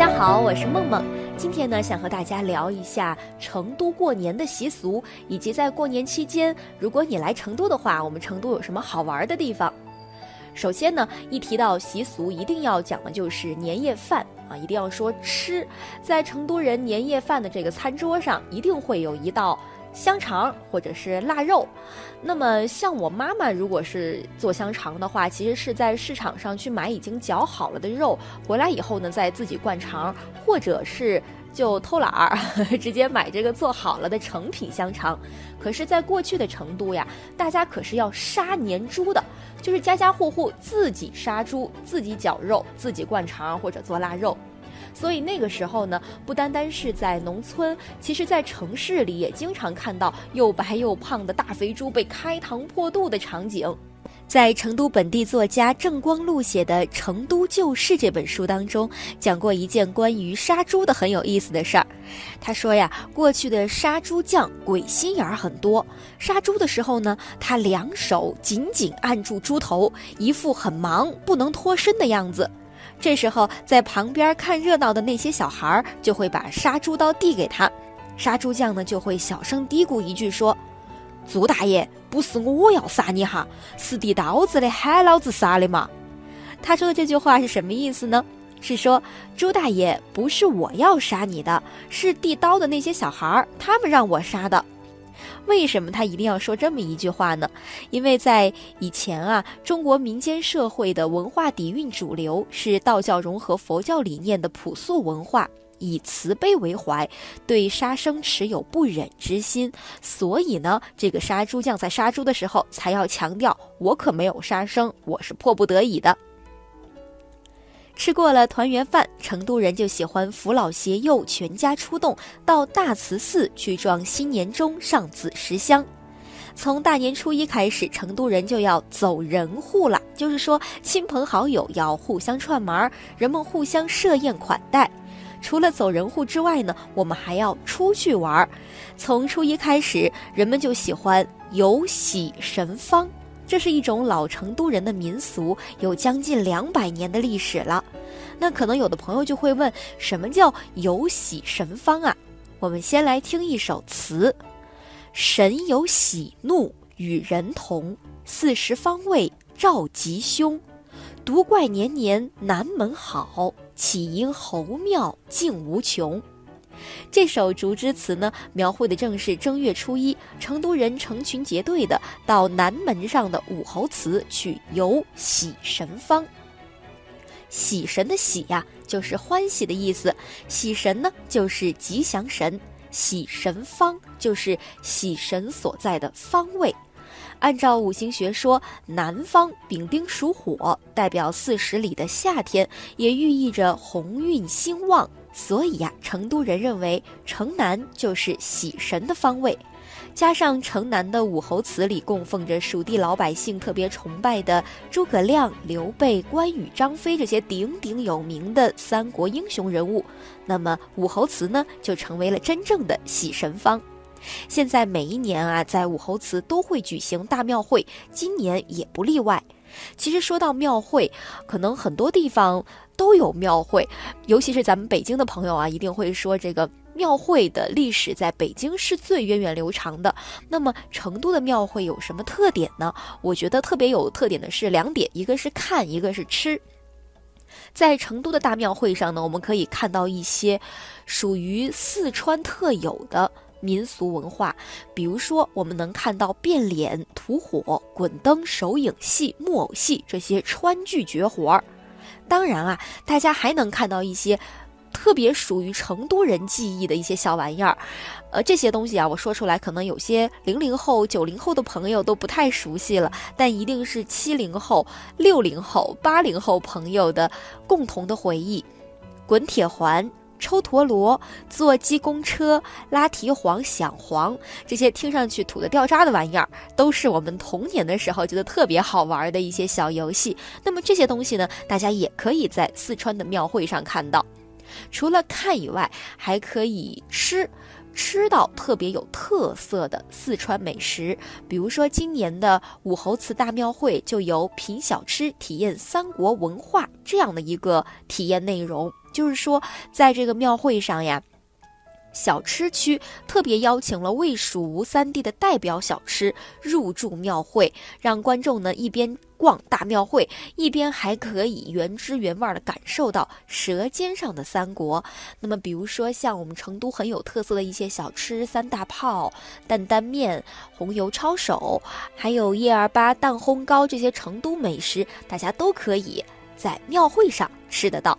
大家好，我是梦梦。今天呢，想和大家聊一下成都过年的习俗，以及在过年期间，如果你来成都的话，我们成都有什么好玩的地方？首先呢，一提到习俗，一定要讲的就是年夜饭啊，一定要说吃。在成都人年夜饭的这个餐桌上，一定会有一道。香肠或者是腊肉，那么像我妈妈如果是做香肠的话，其实是在市场上去买已经绞好了的肉，回来以后呢再自己灌肠，或者是就偷懒儿 直接买这个做好了的成品香肠。可是，在过去的成都呀，大家可是要杀年猪的，就是家家户户自己杀猪、自己绞肉、自己灌肠或者做腊肉。所以那个时候呢，不单单是在农村，其实在城市里也经常看到又白又胖的大肥猪被开膛破肚的场景。在成都本地作家郑光禄写的《成都旧事》这本书当中，讲过一件关于杀猪的很有意思的事儿。他说呀，过去的杀猪匠鬼心眼儿很多，杀猪的时候呢，他两手紧紧按住猪头，一副很忙不能脱身的样子。这时候，在旁边看热闹的那些小孩儿就会把杀猪刀递给他，杀猪匠呢就会小声嘀咕一句说：“朱大爷，不是我要杀你哈，是递刀子的喊老子杀的嘛。”他说的这句话是什么意思呢？是说朱大爷不是我要杀你的，是递刀的那些小孩儿他们让我杀的。为什么他一定要说这么一句话呢？因为在以前啊，中国民间社会的文化底蕴主流是道教融合佛教理念的朴素文化，以慈悲为怀，对杀生持有不忍之心，所以呢，这个杀猪匠在杀猪的时候才要强调：我可没有杀生，我是迫不得已的。吃过了团圆饭，成都人就喜欢扶老携幼，全家出动到大慈寺去撞新年钟，上子时香。从大年初一开始，成都人就要走人户了，就是说亲朋好友要互相串门，人们互相设宴款待。除了走人户之外呢，我们还要出去玩儿。从初一开始，人们就喜欢游喜神方。这是一种老成都人的民俗，有将近两百年的历史了。那可能有的朋友就会问，什么叫有喜神方啊？我们先来听一首词：神有喜怒与人同，四时方位照吉凶。独怪年年南门好，岂因侯庙竟无穷。这首竹枝词呢，描绘的正是正月初一，成都人成群结队的到南门上的武侯祠去游喜神方。喜神的喜呀，就是欢喜的意思；喜神呢，就是吉祥神；喜神方就是喜神所在的方位。按照五行学说，南方丙丁属火，代表四十里的夏天，也寓意着鸿运兴旺。所以呀，成都人认为城南就是喜神的方位，加上城南的武侯祠里供奉着蜀地老百姓特别崇拜的诸葛亮、刘备、关羽、张飞这些鼎鼎有名的三国英雄人物，那么武侯祠呢就成为了真正的喜神方。现在每一年啊，在武侯祠都会举行大庙会，今年也不例外。其实说到庙会，可能很多地方都有庙会，尤其是咱们北京的朋友啊，一定会说这个庙会的历史在北京是最源远流长的。那么成都的庙会有什么特点呢？我觉得特别有特点的是两点，一个是看，一个是吃。在成都的大庙会上呢，我们可以看到一些属于四川特有的。民俗文化，比如说，我们能看到变脸、吐火、滚灯、手影戏、木偶戏这些川剧绝活儿。当然啊，大家还能看到一些特别属于成都人记忆的一些小玩意儿。呃，这些东西啊，我说出来可能有些零零后、九零后的朋友都不太熟悉了，但一定是七零后、六零后、八零后朋友的共同的回忆。滚铁环。抽陀螺、坐鸡公车、拉提黄、响黄，这些听上去土的掉渣的玩意儿，都是我们童年的时候觉得特别好玩的一些小游戏。那么这些东西呢，大家也可以在四川的庙会上看到。除了看以外，还可以吃。吃到特别有特色的四川美食，比如说今年的武侯祠大庙会就有品小吃、体验三国文化这样的一个体验内容，就是说在这个庙会上呀。小吃区特别邀请了魏蜀吴三地的代表小吃入驻庙会，让观众呢一边逛大庙会，一边还可以原汁原味的感受到舌尖上的三国。那么，比如说像我们成都很有特色的一些小吃，三大炮、担担面、红油抄手，还有叶儿粑蛋烘糕这些成都美食，大家都可以在庙会上吃得到。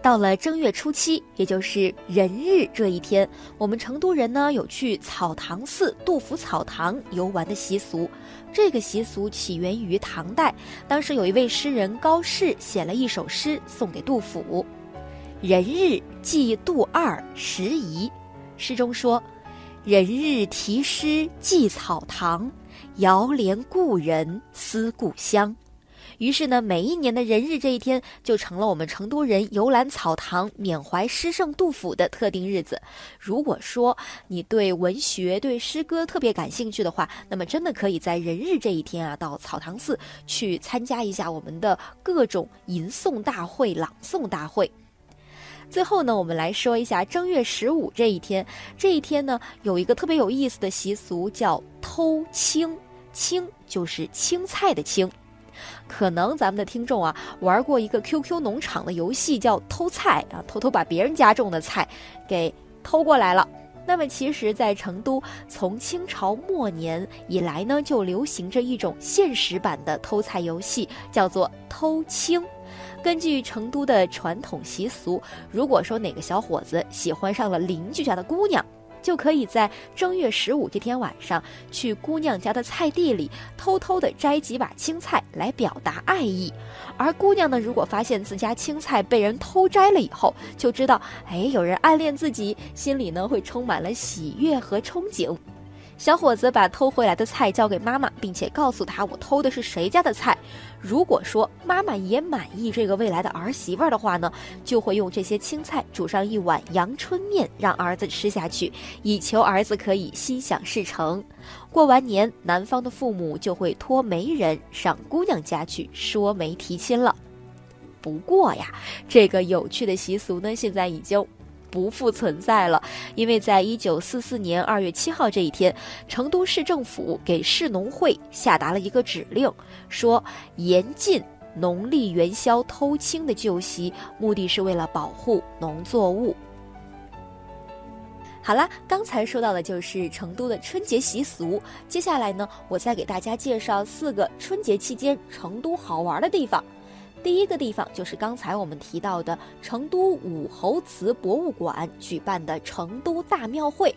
到了正月初七，也就是人日这一天，我们成都人呢有去草堂寺杜甫草堂游玩的习俗。这个习俗起源于唐代，当时有一位诗人高适写了一首诗送给杜甫：“人日寄杜二十遗。”诗中说：“人日题诗寄草堂，遥怜故人思故乡。”于是呢，每一年的人日这一天就成了我们成都人游览草堂、缅怀诗圣杜甫的特定日子。如果说你对文学、对诗歌特别感兴趣的话，那么真的可以在人日这一天啊，到草堂寺去参加一下我们的各种吟诵大会、朗诵大会。最后呢，我们来说一下正月十五这一天。这一天呢，有一个特别有意思的习俗，叫偷青。青就是青菜的青。可能咱们的听众啊玩过一个 QQ 农场的游戏，叫偷菜啊，偷偷把别人家种的菜给偷过来了。那么其实，在成都，从清朝末年以来呢，就流行着一种现实版的偷菜游戏，叫做偷青。根据成都的传统习俗，如果说哪个小伙子喜欢上了邻居家的姑娘，就可以在正月十五这天晚上去姑娘家的菜地里偷偷的摘几把青菜来表达爱意，而姑娘呢，如果发现自家青菜被人偷摘了以后，就知道，哎，有人暗恋自己，心里呢会充满了喜悦和憧憬。小伙子把偷回来的菜交给妈妈，并且告诉他我偷的是谁家的菜。如果说妈妈也满意这个未来的儿媳妇儿的话呢，就会用这些青菜煮上一碗阳春面让儿子吃下去，以求儿子可以心想事成。过完年，男方的父母就会托媒人上姑娘家去说媒提亲了。不过呀，这个有趣的习俗呢，现在已经。不复存在了，因为在一九四四年二月七号这一天，成都市政府给市农会下达了一个指令，说严禁农历元宵偷青的旧习，目的是为了保护农作物。好啦，刚才说到的就是成都的春节习俗，接下来呢，我再给大家介绍四个春节期间成都好玩的地方。第一个地方就是刚才我们提到的成都武侯祠博物馆举办的成都大庙会，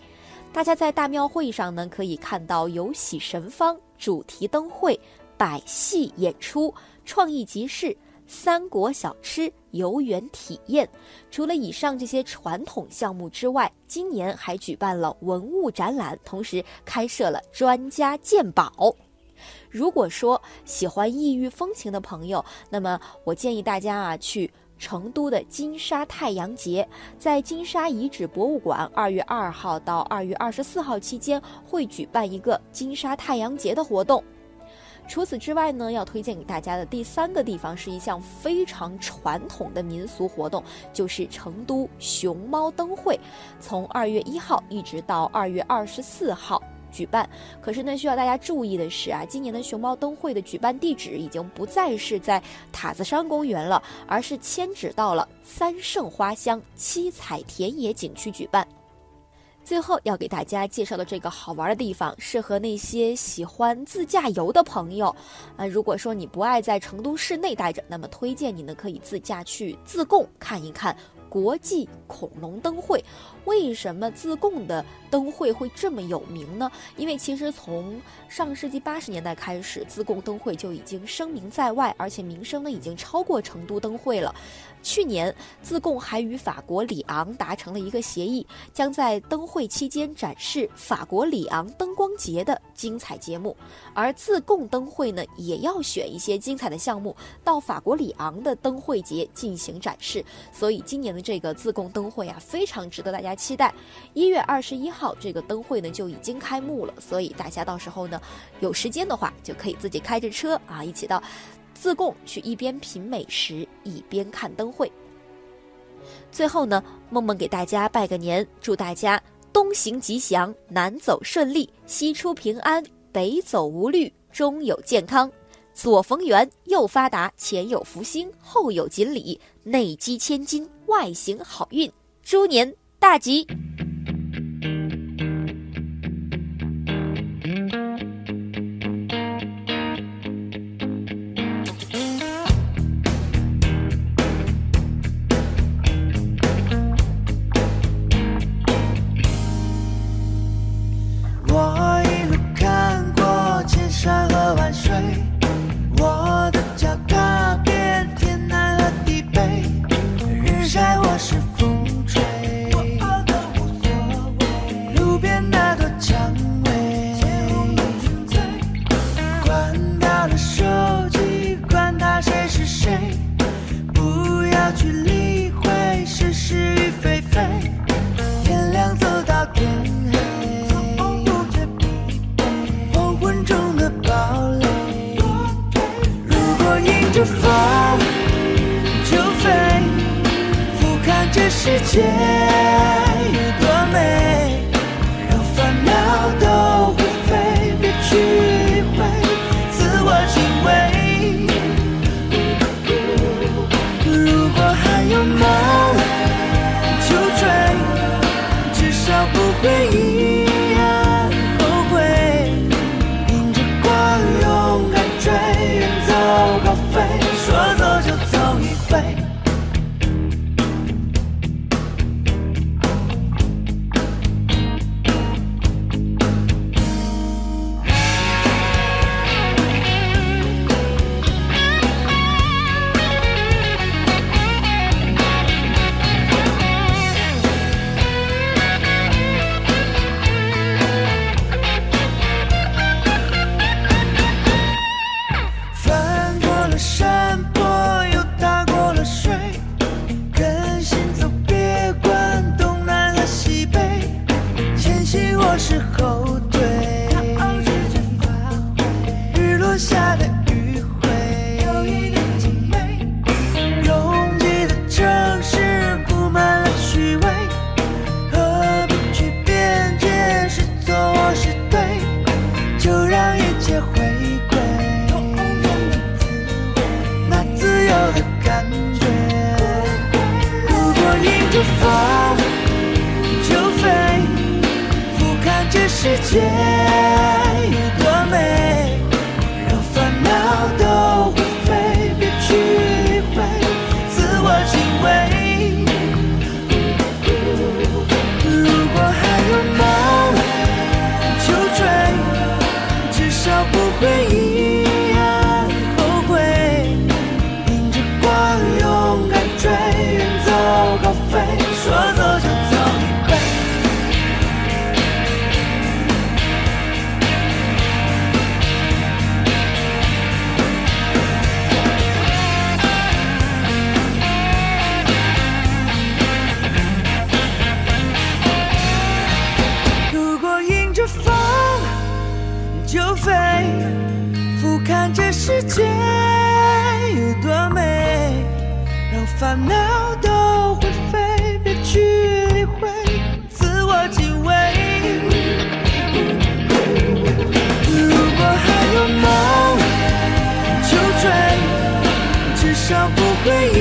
大家在大庙会上呢可以看到有喜神方、主题灯会、百戏演出、创意集市、三国小吃、游园体验。除了以上这些传统项目之外，今年还举办了文物展览，同时开设了专家鉴宝。如果说喜欢异域风情的朋友，那么我建议大家啊去成都的金沙太阳节，在金沙遗址博物馆，二月二号到二月二十四号期间会举办一个金沙太阳节的活动。除此之外呢，要推荐给大家的第三个地方是一项非常传统的民俗活动，就是成都熊猫灯会，从二月一号一直到二月二十四号。举办，可是呢，需要大家注意的是啊，今年的熊猫灯会的举办地址已经不再是在塔子山公园了，而是迁址到了三圣花乡七彩田野景区举办。最后要给大家介绍的这个好玩的地方，适合那些喜欢自驾游的朋友。啊，如果说你不爱在成都市内待着，那么推荐你呢可以自驾去自贡看一看。国际恐龙灯会，为什么自贡的灯会会这么有名呢？因为其实从上世纪八十年代开始，自贡灯会就已经声名在外，而且名声呢已经超过成都灯会了。去年，自贡还与法国里昂达成了一个协议，将在灯会期间展示法国里昂灯光节的精彩节目。而自贡灯会呢，也要选一些精彩的项目到法国里昂的灯会节进行展示。所以，今年的这个自贡灯会啊，非常值得大家家期待。一月二十一号这个灯会呢就已经开幕了，所以大家到时候呢有时间的话就可以自己开着车啊，一起到自贡去一边品美食一边看灯会。最后呢，梦梦给大家拜个年，祝大家东行吉祥，南走顺利，西出平安，北走无虑，中有健康，左逢源，右发达，前有福星，后有锦鲤，内积千金，外行好运，猪年大吉。世界 play